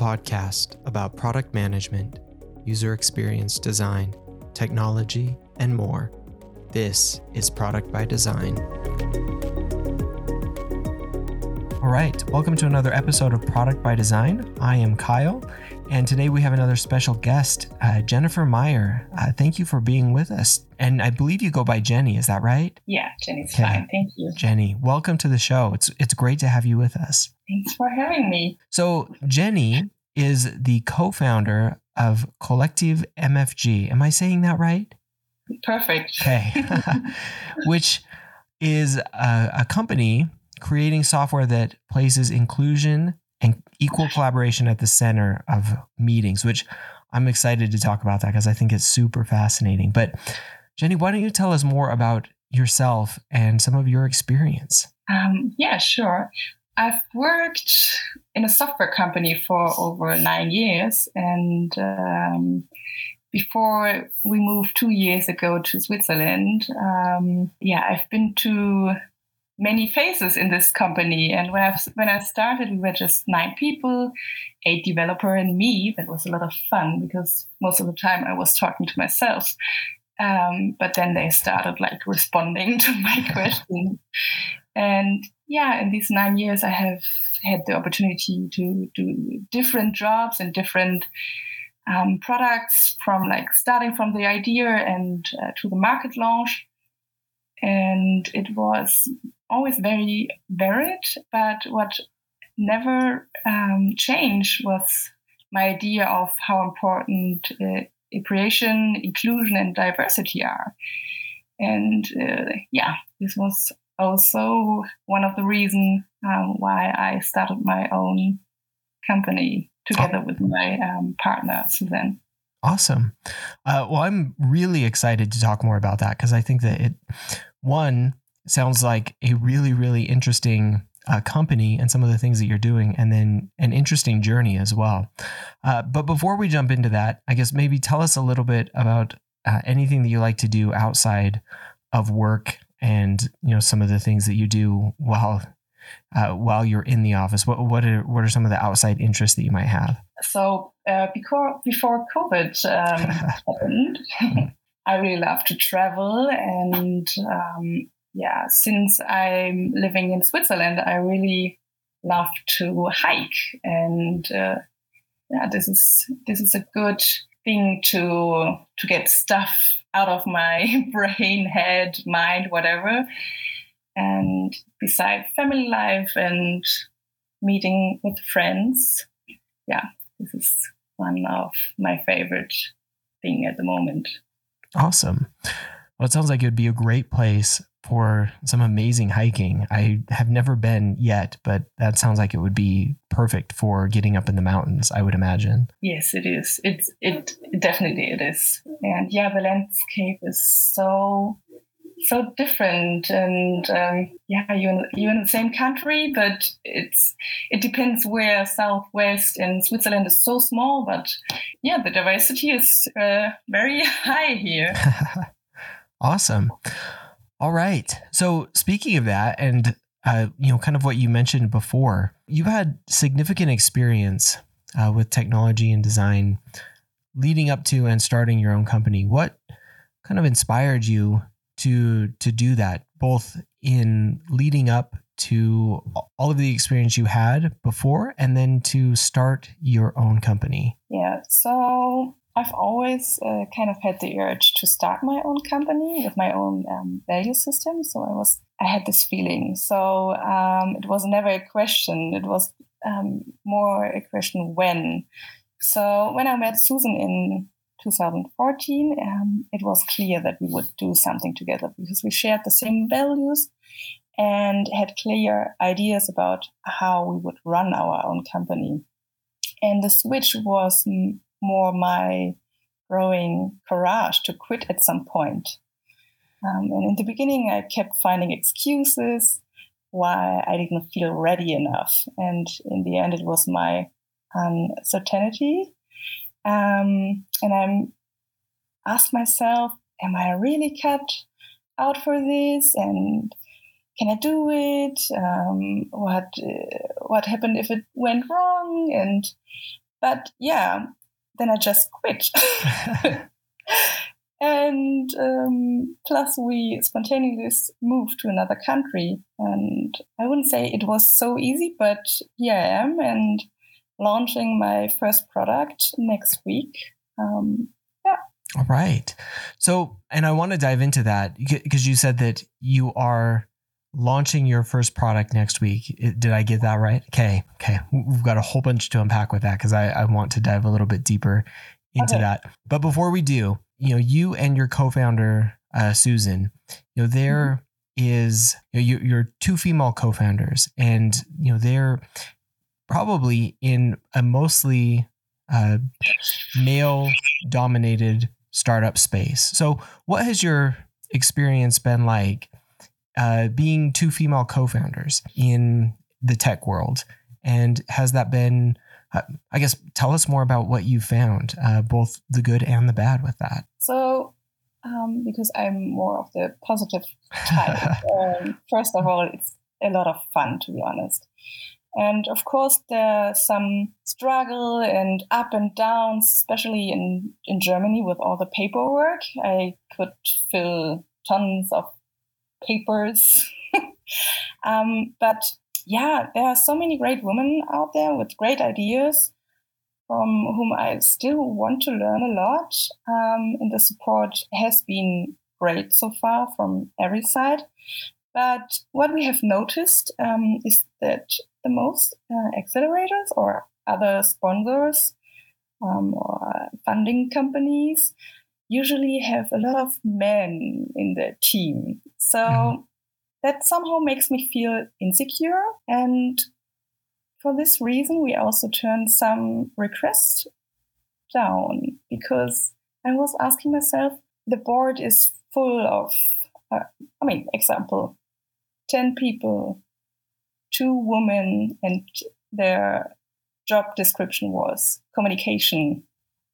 podcast about product management, user experience design, technology, and more. This is Product by Design. All right, welcome to another episode of Product by Design. I am Kyle, and today we have another special guest, uh, Jennifer Meyer. Uh, thank you for being with us. And I believe you go by Jenny, is that right? Yeah, Jenny's okay. fine. Thank you. Jenny, welcome to the show. It's it's great to have you with us. Thanks for having me. So, Jenny is the co-founder of Collective MFG. Am I saying that right? Perfect. Okay. Which is a, a company creating software that places inclusion and equal collaboration at the center of meetings, which I'm excited to talk about that because I think it's super fascinating. But Jenny, why don't you tell us more about yourself and some of your experience? Um, yeah, sure. I've worked in a software company for over nine years, and um, before we moved two years ago to Switzerland, um, yeah, I've been to many phases in this company. And when I when I started, we were just nine people, a developer and me. That was a lot of fun because most of the time I was talking to myself. Um, but then they started like responding to my questions. And yeah, in these nine years, I have had the opportunity to do different jobs and different um, products from like starting from the idea and uh, to the market launch. And it was always very varied, but what never um, changed was my idea of how important uh, creation, inclusion, and diversity are. And uh, yeah, this was also one of the reasons um, why I started my own company together with my um, partner, Suzanne. Awesome. Uh, well, I'm really excited to talk more about that because I think that it, one, sounds like a really, really interesting uh, company and some of the things that you're doing, and then an interesting journey as well. Uh, but before we jump into that, I guess maybe tell us a little bit about uh, anything that you like to do outside of work, and you know some of the things that you do while uh, while you're in the office. What what are what are some of the outside interests that you might have? So uh, before before COVID um, happened. I really love to travel and um, yeah, since I'm living in Switzerland, I really love to hike, and uh, yeah, this is this is a good thing to to get stuff out of my brain, head, mind, whatever. And beside family life and meeting with friends, yeah, this is one of my favorite thing at the moment. Awesome. Well, it sounds like it would be a great place for some amazing hiking. I have never been yet, but that sounds like it would be perfect for getting up in the mountains, I would imagine. Yes, it is. It's it definitely it is. And yeah, the landscape is so so different and um, yeah you're, you're in the same country but it's it depends where southwest and switzerland is so small but yeah the diversity is uh, very high here awesome all right. So speaking of that, and uh, you know, kind of what you mentioned before, you've had significant experience uh, with technology and design leading up to and starting your own company. What kind of inspired you to to do that, both in leading up to all of the experience you had before, and then to start your own company? Yeah. So I've always uh, kind of had the urge to start my own company with my own um, value system. So I was, I had this feeling. So um, it was never a question. It was um, more a question when. So when I met Susan in 2014, um, it was clear that we would do something together because we shared the same values and had clear ideas about how we would run our own company. And the switch was more my growing courage to quit at some point. Um, and in the beginning, I kept finding excuses why I didn't feel ready enough. And in the end, it was my uncertainty. Um, and I'm asked myself, am I really cut out for this? And can I do it? Um, what uh, what happened if it went wrong? And but yeah, then I just quit. and um, plus, we spontaneously moved to another country. And I wouldn't say it was so easy, but here I am and launching my first product next week. Um, yeah. All right. So, and I want to dive into that because you said that you are launching your first product next week. Did I get that right? Okay. Okay. We've got a whole bunch to unpack with that because I, I want to dive a little bit deeper into okay. that. But before we do, you know, you and your co-founder, uh, Susan, you know, there mm-hmm. is you know, you're two female co-founders and, you know, they're probably in a mostly uh, male dominated startup space. So what has your experience been like uh, being two female co-founders in the tech world, and has that been? Uh, I guess tell us more about what you found, uh, both the good and the bad with that. So, um, because I'm more of the positive type, um, first of all, it's a lot of fun to be honest. And of course, there's some struggle and up and downs, especially in, in Germany with all the paperwork. I could fill tons of papers. um, but yeah, there are so many great women out there with great ideas from whom I still want to learn a lot. Um, and the support has been great so far from every side. But what we have noticed um, is that the most uh, accelerators or other sponsors um, or funding companies usually have a lot of men in the team. So mm-hmm. that somehow makes me feel insecure. And for this reason, we also turned some requests down because I was asking myself, the board is full of, uh, I mean, example, 10 people, two women, and their job description was communication,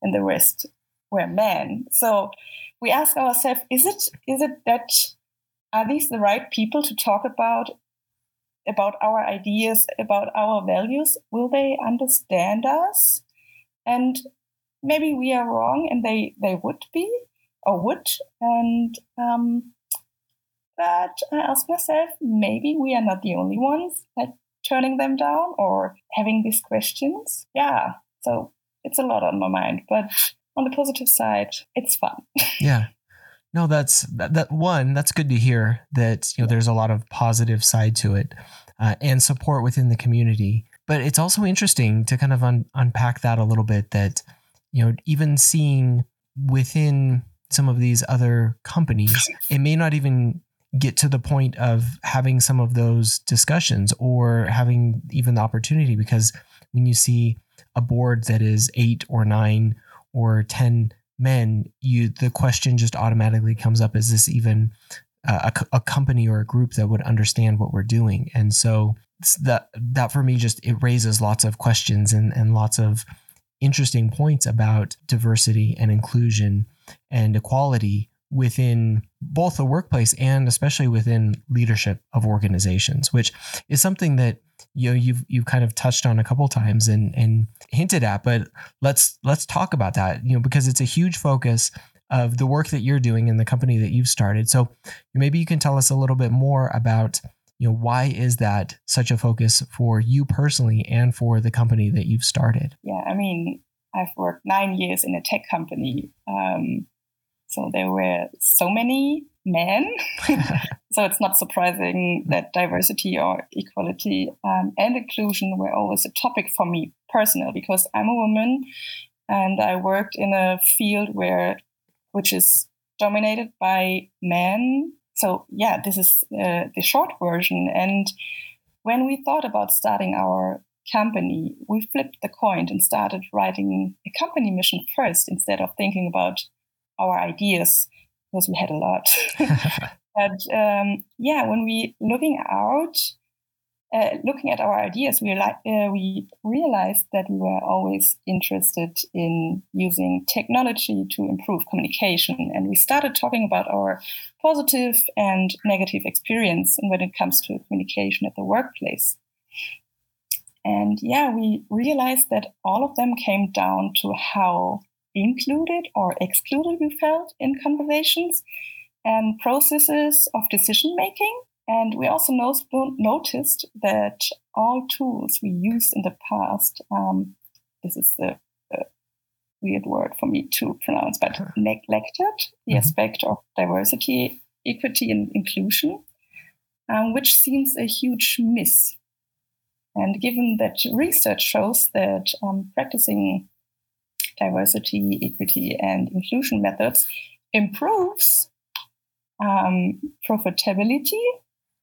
and the rest were men. So we ask ourselves, is it is it that are these the right people to talk about about our ideas, about our values? Will they understand us? And maybe we are wrong, and they they would be or would. And um, but I ask myself, maybe we are not the only ones that turning them down or having these questions. Yeah, so it's a lot on my mind, but on the positive side, it's fun. yeah. No, that's that, that, one. That's good to hear that you know there's a lot of positive side to it uh, and support within the community. But it's also interesting to kind of un- unpack that a little bit. That you know even seeing within some of these other companies, it may not even get to the point of having some of those discussions or having even the opportunity because when you see a board that is eight or nine or 10 men, you the question just automatically comes up: Is this even a, a company or a group that would understand what we're doing? And so that that for me just it raises lots of questions and and lots of interesting points about diversity and inclusion and equality within both the workplace and especially within leadership of organizations, which is something that you know you've you've kind of touched on a couple times and and hinted at but let's let's talk about that you know because it's a huge focus of the work that you're doing in the company that you've started. So maybe you can tell us a little bit more about you know why is that such a focus for you personally and for the company that you've started? Yeah i mean i've worked nine years in a tech company um, so there were so many men. so it's not surprising that diversity or equality um, and inclusion were always a topic for me personally because I'm a woman and I worked in a field where which is dominated by men. So yeah, this is uh, the short version. And when we thought about starting our company, we flipped the coin and started writing a company mission first instead of thinking about our ideas because we had a lot. but um, yeah, when we looking out, uh, looking at our ideas, we like uh, we realized that we were always interested in using technology to improve communication, and we started talking about our positive and negative experience when it comes to communication at the workplace. And yeah, we realized that all of them came down to how included or excluded we felt in conversations and processes of decision making. And we also noticed that all tools we used in the past, um, this is a, a, weird word for me to pronounce, but neglected the mm-hmm. aspect of diversity, equity, and inclusion, um, which seems a huge miss. And given that research shows that um, practicing diversity, equity, and inclusion methods improves um, profitability,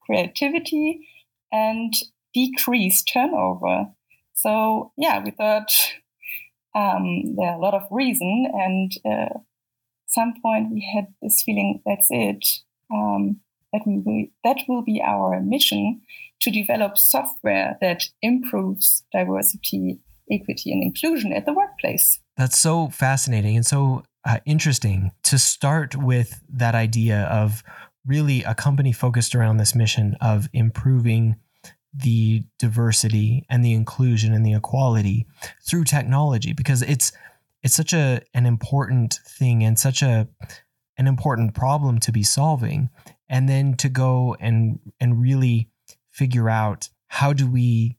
creativity, and decrease turnover. So, yeah, we thought um, there are a lot of reason, and uh, some point we had this feeling that's it. Um, that will that will be our mission to develop software that improves diversity, equity, and inclusion at the workplace. That's so fascinating and so uh, interesting to start with that idea of really a company focused around this mission of improving the diversity and the inclusion and the equality through technology because it's it's such a an important thing and such a an important problem to be solving. And then to go and and really figure out how do we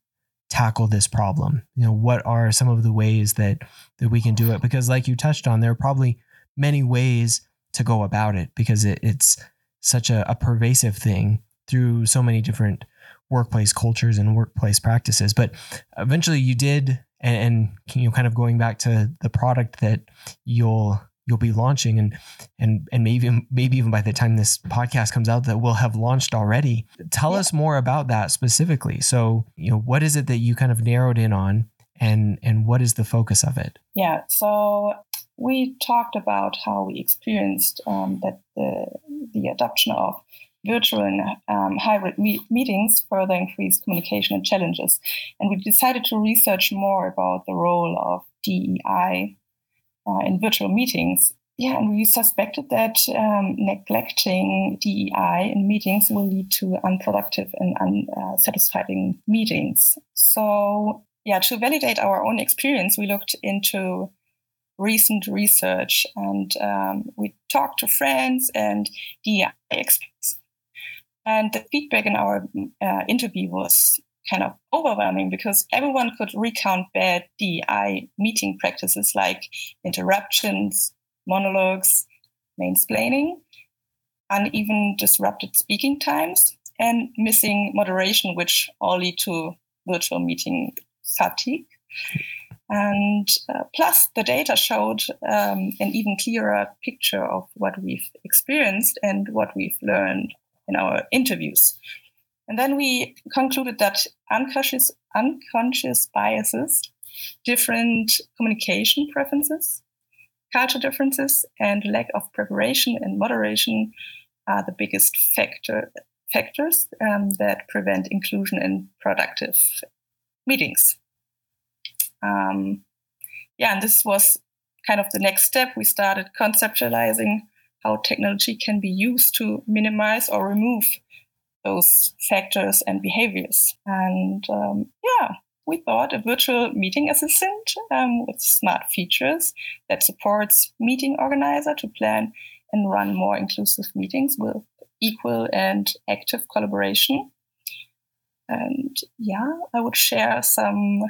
tackle this problem? You know what are some of the ways that that we can do it? Because like you touched on there are probably many ways to go about it because it, it's such a, a pervasive thing through so many different workplace cultures and workplace practices. But eventually you did and, and you know kind of going back to the product that you'll you'll be launching and and and maybe maybe even by the time this podcast comes out that we'll have launched already. Tell yeah. us more about that specifically. So you know what is it that you kind of narrowed in on and and what is the focus of it? Yeah so we talked about how we experienced um, that the the adoption of virtual and um, hybrid me- meetings further increased communication and challenges. And we decided to research more about the role of DEI uh, in virtual meetings. Yeah, and we suspected that um, neglecting DEI in meetings will lead to unproductive and unsatisfying meetings. So, yeah, to validate our own experience, we looked into recent research and um, we talked to friends and DEI experts. And the feedback in our uh, interview was kind of overwhelming because everyone could recount bad DEI meeting practices like interruptions, monologues, mansplaining, uneven disrupted speaking times, and missing moderation, which all lead to virtual meeting fatigue. And uh, plus, the data showed um, an even clearer picture of what we've experienced and what we've learned in our interviews. And then we concluded that unconscious, unconscious biases, different communication preferences, culture differences, and lack of preparation and moderation are the biggest factor, factors um, that prevent inclusion in productive meetings. Um, yeah, and this was kind of the next step. We started conceptualizing how technology can be used to minimize or remove those factors and behaviors. And um, yeah, we thought a virtual meeting assistant um, with smart features that supports meeting organizer to plan and run more inclusive meetings with equal and active collaboration. And yeah, I would share some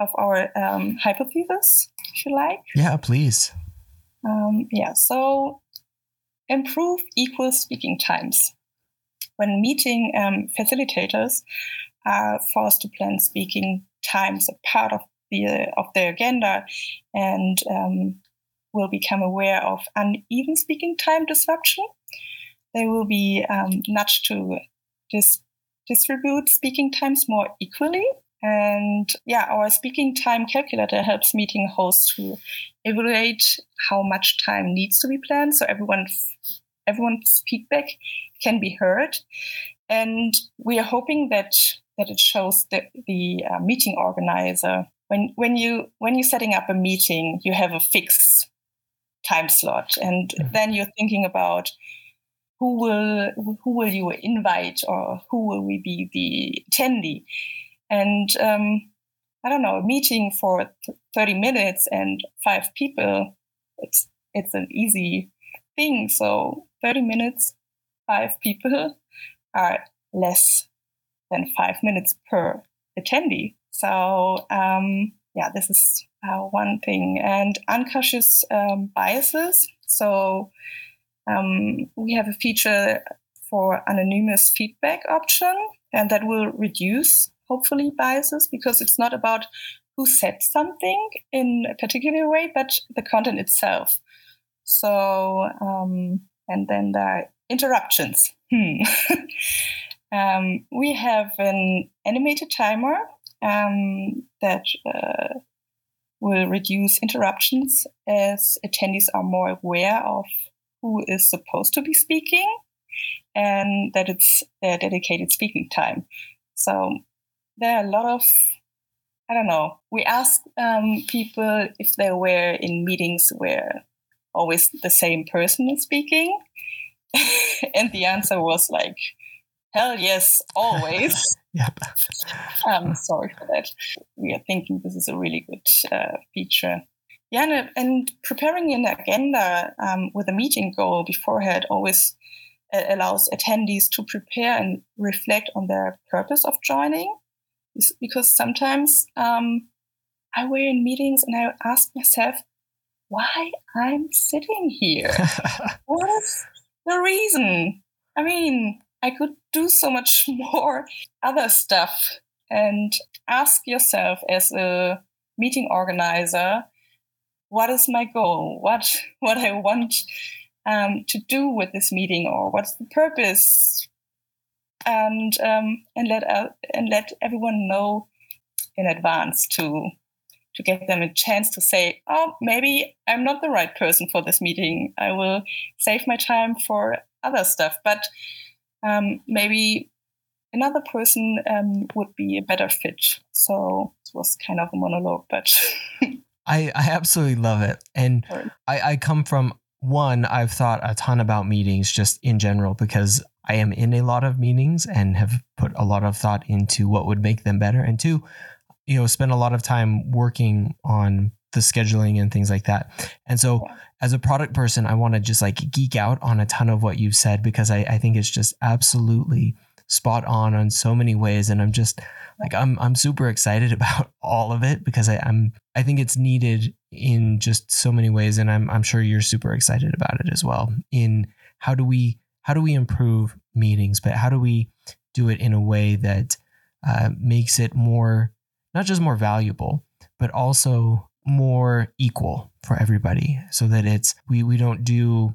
of our um, hypotheses, if you like. Yeah, please. Um, yeah, so improve equal speaking times when meeting um, facilitators are forced to plan speaking times a part of the of their agenda and um, will become aware of uneven speaking time disruption. They will be um, nudged to dis- distribute speaking times more equally. And yeah, our speaking time calculator helps meeting hosts to evaluate how much time needs to be planned so everyone everyone's feedback can be heard. And we are hoping that that it shows the, the uh, meeting organizer when when you when you're setting up a meeting, you have a fixed time slot, and mm-hmm. then you're thinking about who will who will you invite or who will we be the attendee, and um, I don't know, a meeting for 30 minutes and five people, it's, it's an easy thing. So 30 minutes, five people are less than five minutes per attendee. So, um, yeah, this is uh, one thing. And unconscious um, biases. So, um, we have a feature for anonymous feedback option, and that will reduce hopefully biases because it's not about who said something in a particular way, but the content itself. So, um, and then are interruptions. Hmm. um, we have an animated timer um, that uh, will reduce interruptions as attendees are more aware of who is supposed to be speaking and that it's their dedicated speaking time. So there are a lot of I don't know. We asked um, people if they were in meetings where always the same person speaking, and the answer was like, "Hell yes, always." yep. um, sorry for that. We are thinking this is a really good uh, feature. Yeah, and, and, preparing an agenda um, with a meeting goal beforehand always uh, allows attendees to prepare and reflect on their purpose of joining because sometimes um, I were in meetings and I ask myself, why I'm sitting here? what is the reason? I mean, I could do so much more other stuff and ask yourself as a meeting organizer, what is my goal? What what I want um, to do with this meeting, or what's the purpose? and um, and let uh, and let everyone know in advance to to give them a chance to say, oh, maybe I'm not the right person for this meeting. I will save my time for other stuff, but um, maybe another person um, would be a better fit. So it was kind of a monologue, but. I, I absolutely love it. And I, I come from one, I've thought a ton about meetings just in general because I am in a lot of meetings and have put a lot of thought into what would make them better. And two, you know, spend a lot of time working on the scheduling and things like that. And so as a product person, I want to just like geek out on a ton of what you've said because I, I think it's just absolutely spot on on so many ways. And I'm just like I'm I'm super excited about all of it because I, I'm I think it's needed in just so many ways. And I'm I'm sure you're super excited about it as well. In how do we how do we improve meetings, but how do we do it in a way that uh, makes it more, not just more valuable, but also more equal for everybody so that it's, we, we don't do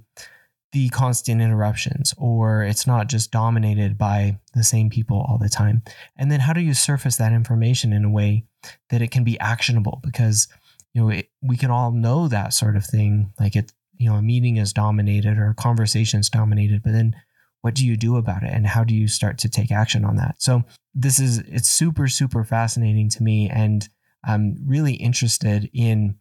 the constant interruptions or it's not just dominated by the same people all the time. And then how do you surface that information in a way that it can be actionable? Because you know, it, we can all know that sort of thing. Like it, you know a meeting is dominated or a conversation is dominated but then what do you do about it and how do you start to take action on that so this is it's super super fascinating to me and i'm really interested in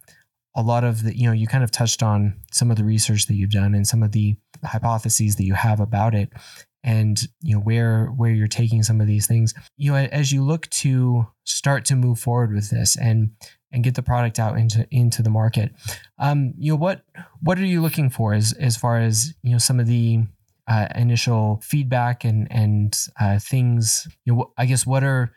a lot of the you know you kind of touched on some of the research that you've done and some of the hypotheses that you have about it and you know where where you're taking some of these things you know as you look to start to move forward with this and and get the product out into into the market. Um, you know what what are you looking for as as far as you know some of the uh, initial feedback and and uh, things. You know, I guess what are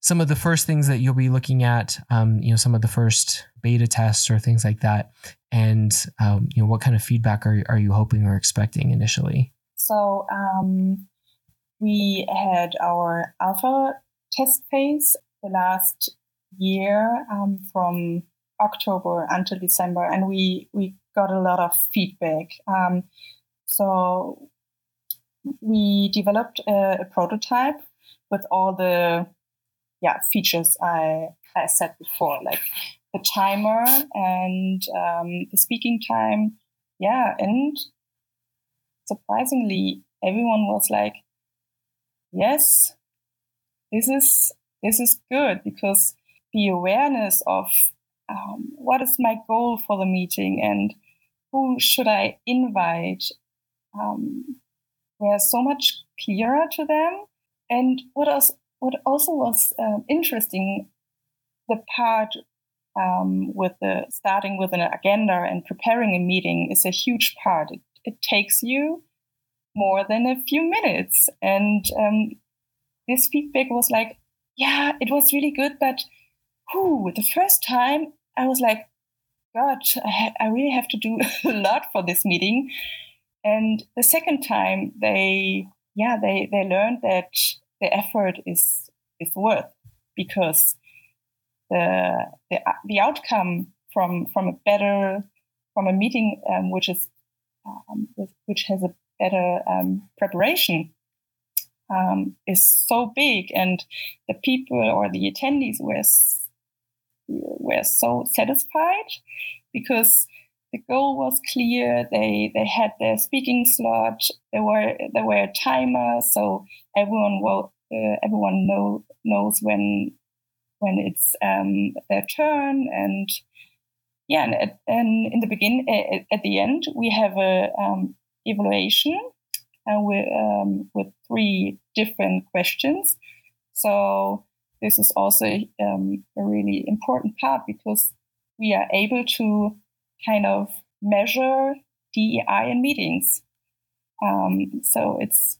some of the first things that you'll be looking at? Um, you know, some of the first beta tests or things like that, and um, you know, what kind of feedback are are you hoping or expecting initially? So um, we had our alpha test phase the last year um, from October until December, and we we got a lot of feedback. Um, so we developed a, a, prototype with all the yeah features I I said before, like the timer and um, the speaking time. Yeah, and surprisingly, everyone was like, "Yes, this is this is good because the awareness of um, what is my goal for the meeting and who should I invite um, were so much clearer to them. And what else? What also was um, interesting the part um, with the starting with an agenda and preparing a meeting is a huge part. It, it takes you more than a few minutes, and um, this feedback was like, yeah, it was really good, but whew, the first time I was like, God, I, ha- I really have to do a lot for this meeting. And the second time, they, yeah, they they learned that the effort is is worth because the the, the outcome from from a better from a meeting um, which is um, which has a better um, preparation um, is so big, and the people or the attendees were were so satisfied because the goal was clear. They they had their speaking slot. There were there were a timer, so everyone will uh, everyone know knows when when it's um, their turn and yeah and, and in the begin at, the end we have a um, evaluation uh, with, um, with three different questions so this is also um, a really important part because we are able to kind of measure DEI in meetings. Um, so it's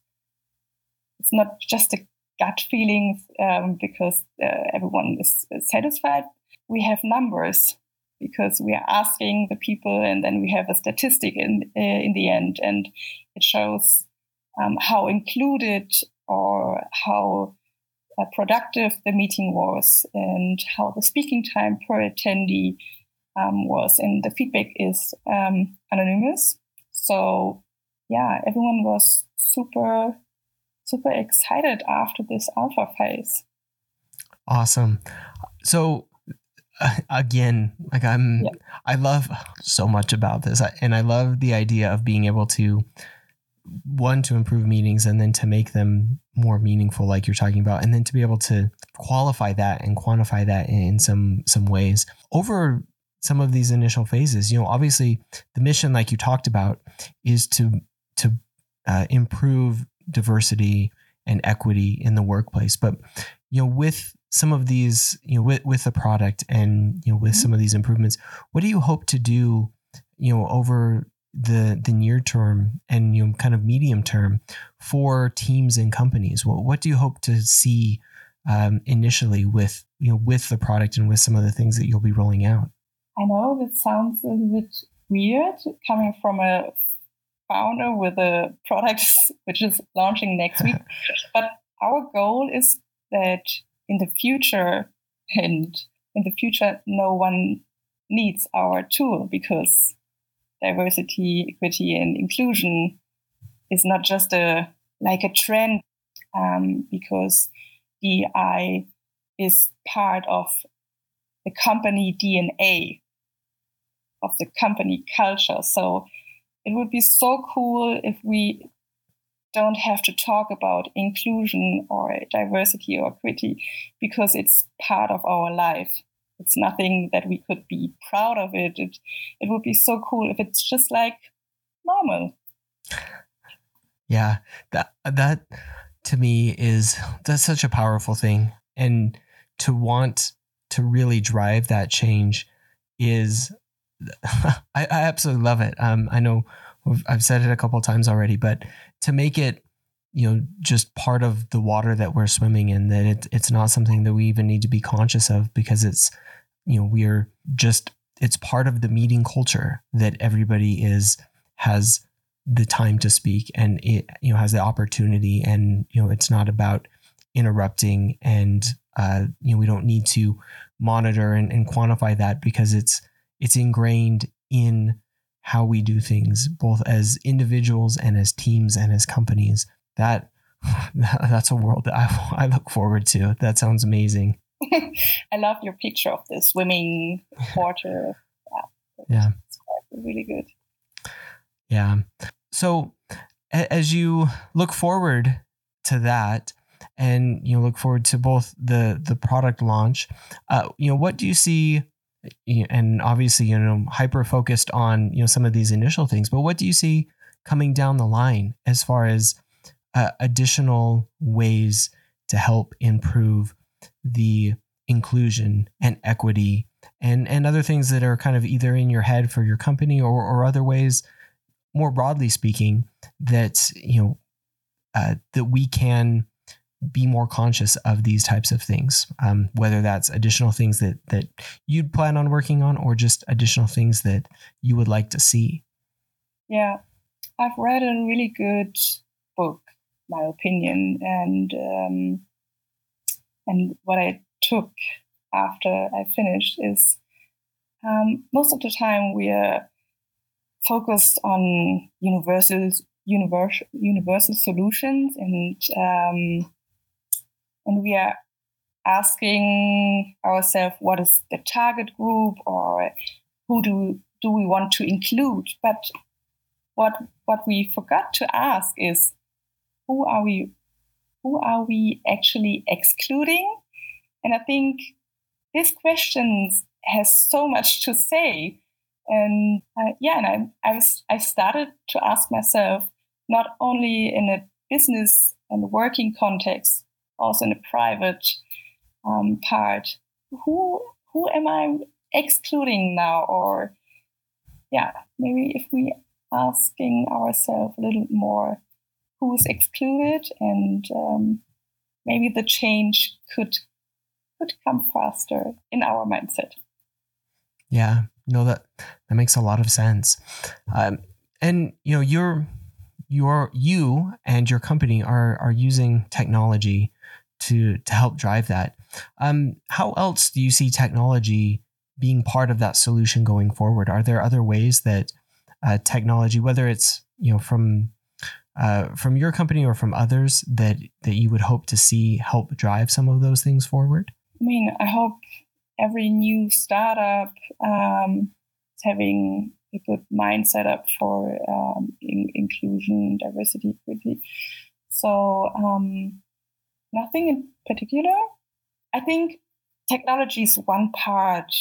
it's not just a gut feeling um, because uh, everyone is, satisfied. We have numbers because we are asking the people, and then we have a statistic in uh, in the end, and it shows um, how included or how uh, productive the meeting was and how the speaking time per attendee um, was. And the feedback is um, anonymous. So, yeah, everyone was super, super excited after this alpha phase. Awesome. So, uh, again, like I'm, yeah. I love so much about this, and I love the idea of being able to one to improve meetings and then to make them more meaningful like you're talking about and then to be able to qualify that and quantify that in some some ways over some of these initial phases you know obviously the mission like you talked about is to to uh, improve diversity and equity in the workplace but you know with some of these you know with, with the product and you know with mm-hmm. some of these improvements what do you hope to do you know over the the near term and you know kind of medium term for teams and companies? What what do you hope to see um, initially with you know with the product and with some of the things that you'll be rolling out? I know that sounds a little bit weird coming from a founder with a product which is launching next week, but our goal is that in the future and in the future no one needs our tool because diversity, equity, and inclusion is not just a like a trend, um, because DI is part of the company DNA, of the company culture. So it would be so cool if we don't have to talk about inclusion or diversity or equity because it's part of our life it's nothing that we could be proud of it. It it would be so cool if it's just like normal. Yeah, that that to me is that's such a powerful thing, and to want to really drive that change is I, I absolutely love it. Um, I know I've said it a couple times already, but to make it you know just part of the water that we're swimming in that it, it's not something that we even need to be conscious of because it's you know we're just it's part of the meeting culture that everybody is has the time to speak and it you know has the opportunity and you know it's not about interrupting and uh, you know we don't need to monitor and, and quantify that because it's it's ingrained in how we do things both as individuals and as teams and as companies that that's a world that I, I look forward to that sounds amazing I love your picture of the swimming water. Yeah, yeah. it's really good. Yeah. So as you look forward to that, and you know, look forward to both the the product launch, uh, you know, what do you see? And obviously, you know, hyper focused on you know some of these initial things, but what do you see coming down the line as far as uh, additional ways to help improve the inclusion and equity and and other things that are kind of either in your head for your company or or other ways more broadly speaking that you know uh, that we can be more conscious of these types of things um, whether that's additional things that that you'd plan on working on or just additional things that you would like to see. Yeah. I've read a really good book my opinion and um, and what i took after i finished is um, most of the time we are focused on universal universal universal solutions and um, and we are asking ourselves what is the target group or who do do we want to include? But what what we forgot to ask is who are we who are we actually excluding? And i think this question has so much to say. And uh, yeah and I, I was i started to ask myself not only in a business and working context also in a private um, part. Who who am i excluding now? Or yeah maybe if we asking ourselves a little more who's excluded? And um, maybe the change could could come faster in our mindset. Yeah no that that makes a lot of sense. Um, and you know you're your you and your company are are using technology to to help drive that. Um, how else do you see technology being part of that solution going forward? Are there other ways that uh, technology, whether it's you know from uh, from your company or from others, that that you would hope to see help drive some of those things forward? I mean, I hope every new startup um, is having a good mindset up for um, in, inclusion, diversity, equity. So um, nothing in particular. I think technology is one part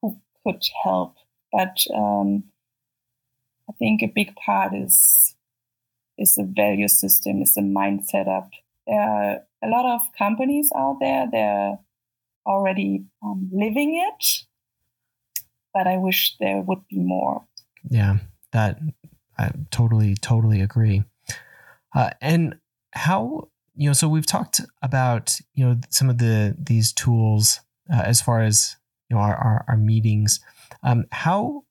who could help, but um, I think a big part is is the value system, is the mindset up. There are a lot of companies out there. They're already um, living it, but I wish there would be more. Yeah, that I totally, totally agree. Uh, and how you know, so we've talked about you know some of the these tools uh, as far as you know our our, our meetings. Um, how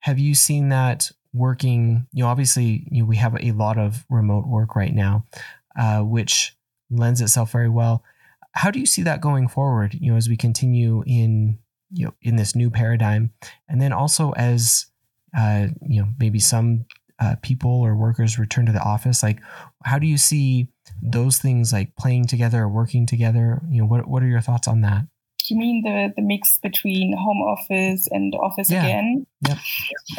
have you seen that working? You know, obviously, you know we have a lot of remote work right now, uh, which lends itself very well. How do you see that going forward? You know, as we continue in you know in this new paradigm, and then also as uh, you know maybe some uh, people or workers return to the office like how do you see those things like playing together or working together you know what, what are your thoughts on that you mean the, the mix between home office and office yeah. again yep.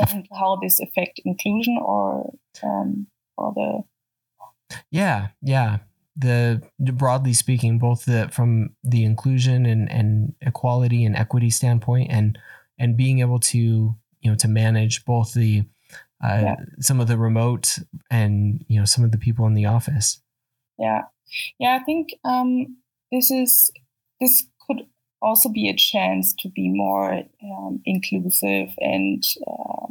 and how this affect inclusion or um, or the yeah yeah the broadly speaking both the from the inclusion and, and equality and equity standpoint and and being able to you know to manage both the uh, yeah. some of the remote and you know some of the people in the office. Yeah, yeah. I think um, this is this could also be a chance to be more um, inclusive and uh,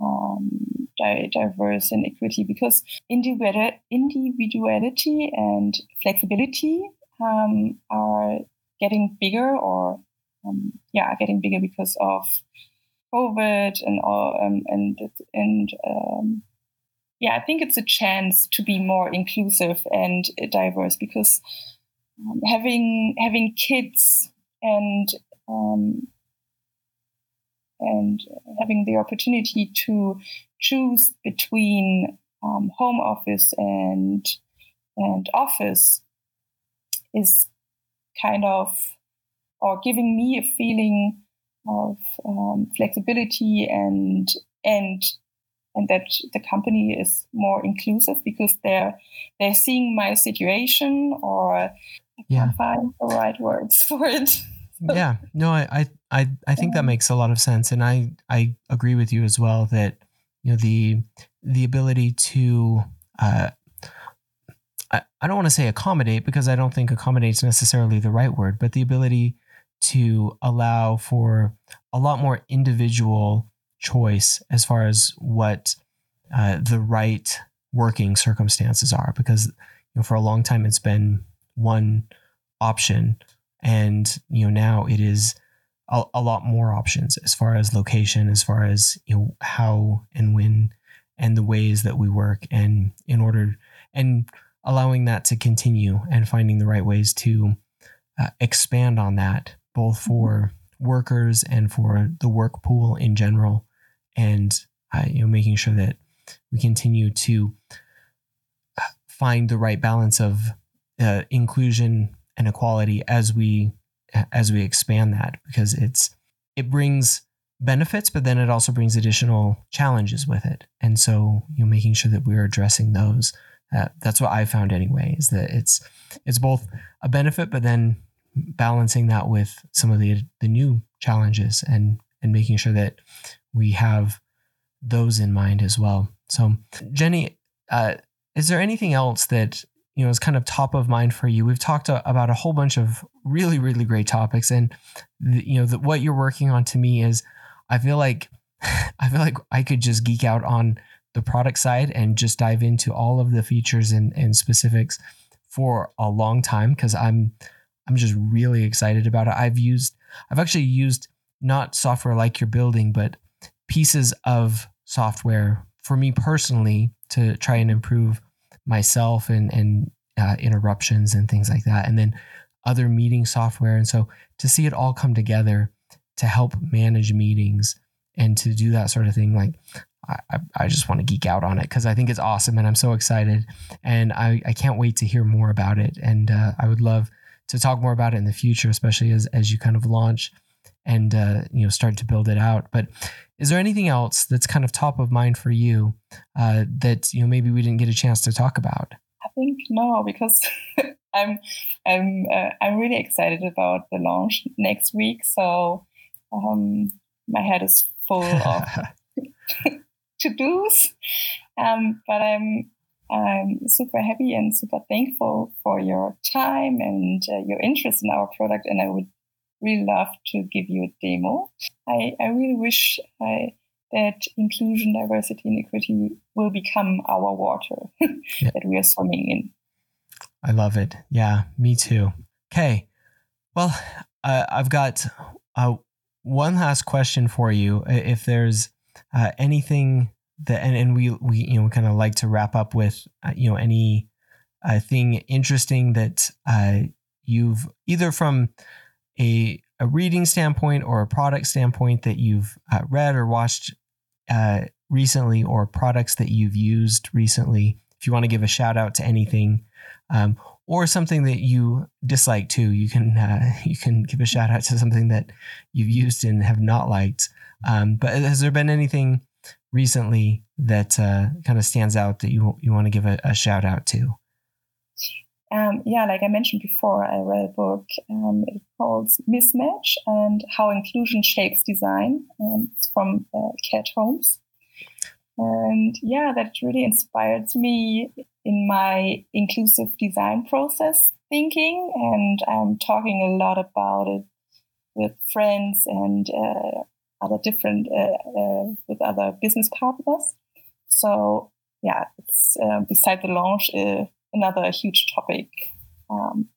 um, diverse and equity because individuality and flexibility um, are getting bigger or um, yeah getting bigger because of COVID and all, um, and and um, yeah, I think it's a chance to be more inclusive and diverse because um, having having kids and um, and having the opportunity to choose between um, home office and and office is kind of or giving me a feeling of um, flexibility and and and that the company is more inclusive because they're they're seeing my situation or I yeah. can't find the right words for it. yeah, no, I I I think that makes a lot of sense, and I I agree with you as well that you know the the ability to uh, I, I don't want to say accommodate because I don't think accommodate is necessarily the right word, but the ability to allow for a lot more individual choice as far as what uh, the right working circumstances are. Because you know, for a long time it's been one option, and you know now it is a, a lot more options as far as location, as far as you know how and when and the ways that we work, and in order and allowing that to continue and finding the right ways to uh, expand on that, both mm-hmm. for workers and for the work pool in general, and uh, you know making sure that we continue to uh, find the right balance of uh, inclusion and equality as we as we expand that because it's it brings benefits but then it also brings additional challenges with it. And so you know making sure that we're addressing those uh, that's what i found anyway is that it's it's both a benefit but then balancing that with some of the the new challenges and and making sure that we have those in mind as well. So jenny uh, is there anything else that you know is kind of top of mind for you? We've talked a, about a whole bunch of really really great topics and the, you know what you're working on to me is i feel like i feel like i could just geek out on the product side and just dive into all of the features and, and specifics for a long time because i'm i'm just really excited about it. I've used i've actually used not software like you're building but pieces of software for me personally to try and improve myself and and uh, interruptions and things like that, and then other meeting software. And so to see it all come together to help manage meetings and to do that sort of thing, like I, I just want to geek out on it because I think it's awesome and I'm so excited and I, I can't wait to hear more about it. And uh, I would love to talk more about it in the future, especially as, as you kind of launch and uh, you know start to build it out. But is there anything else that's kind of top of mind for you uh, that you know maybe we didn't get a chance to talk about? I think no, because I'm I'm uh, I'm really excited about the launch next week. So um, my head is full of to dos, um, but I'm I'm super happy and super thankful for your time and uh, your interest in our product, and I would really love to give you a demo. I, I really wish I, that inclusion, diversity, and equity will become our water yeah. that we are swimming in. I love it. Yeah, me too. Okay. Well, uh, I've got uh, one last question for you. If there's uh, anything that, and, and we, we, you know, kind of like to wrap up with, uh, you know, any uh, thing interesting that uh, you've either from a, a reading standpoint or a product standpoint that you've uh, read or watched uh, recently or products that you've used recently, if you want to give a shout out to anything um, or something that you dislike too, you can uh, you can give a shout out to something that you've used and have not liked. Um, but has there been anything recently that uh, kind of stands out that you you want to give a, a shout out to? Um, yeah, like I mentioned before, I read a book. Um, it called Mismatch and How Inclusion Shapes Design. And it's from uh, Kat Holmes. And yeah, that really inspired me in my inclusive design process thinking. And I'm talking a lot about it with friends and uh, other different, uh, uh with other business partners. So yeah, it's uh, beside the launch uh, another huge topic. Um,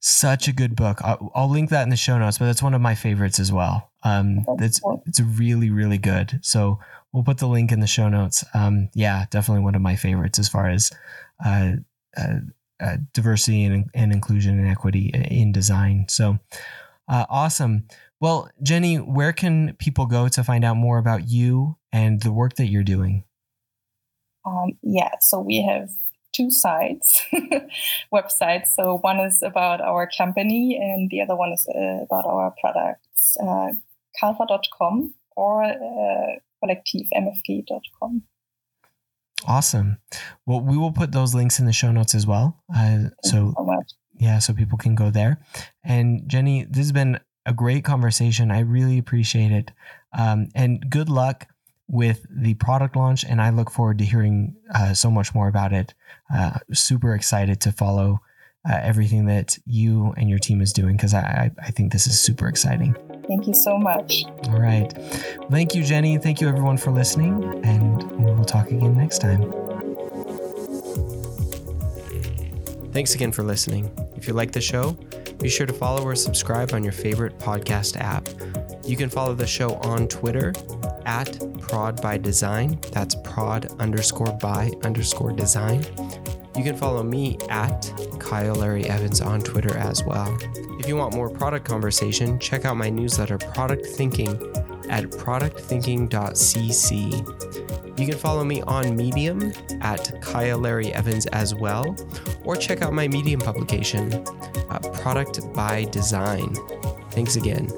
Such a good book. I'll, I'll, link that in the show notes, but that's one of my favorites as well. Um, it's it's really really good. So we'll put the link in the show notes. Um, yeah, definitely one of my favorites as far as uh, uh, uh, diversity and, and inclusion and equity in design. So uh, awesome. Well, Jenny, where can people go to find out more about you and the work that you're doing? Um, yeah, so we have two sites, websites. So one is about our company, and the other one is uh, about our products. Uh, Calva.com or uh, kollektivmfg.com. Awesome. Well, we will put those links in the show notes as well. Uh, so, so yeah, so people can go there. And Jenny, this has been a great conversation. I really appreciate it. Um, and good luck with the product launch, and I look forward to hearing uh, so much more about it. Uh, super excited to follow uh, everything that you and your team is doing because I, I think this is super exciting. Thank you so much. All right. Thank you, Jenny. Thank you, everyone, for listening, and we'll talk again next time. Thanks again for listening. If you like the show, be sure to follow or subscribe on your favorite podcast app. You can follow the show on Twitter at prod by design. That's prod underscore by underscore design. You can follow me at Kyle Larry Evans on Twitter as well. If you want more product conversation, check out my newsletter, Product Thinking, at productthinking.cc. You can follow me on Medium at Kyle Larry Evans as well, or check out my Medium publication, uh, Product by Design. Thanks again.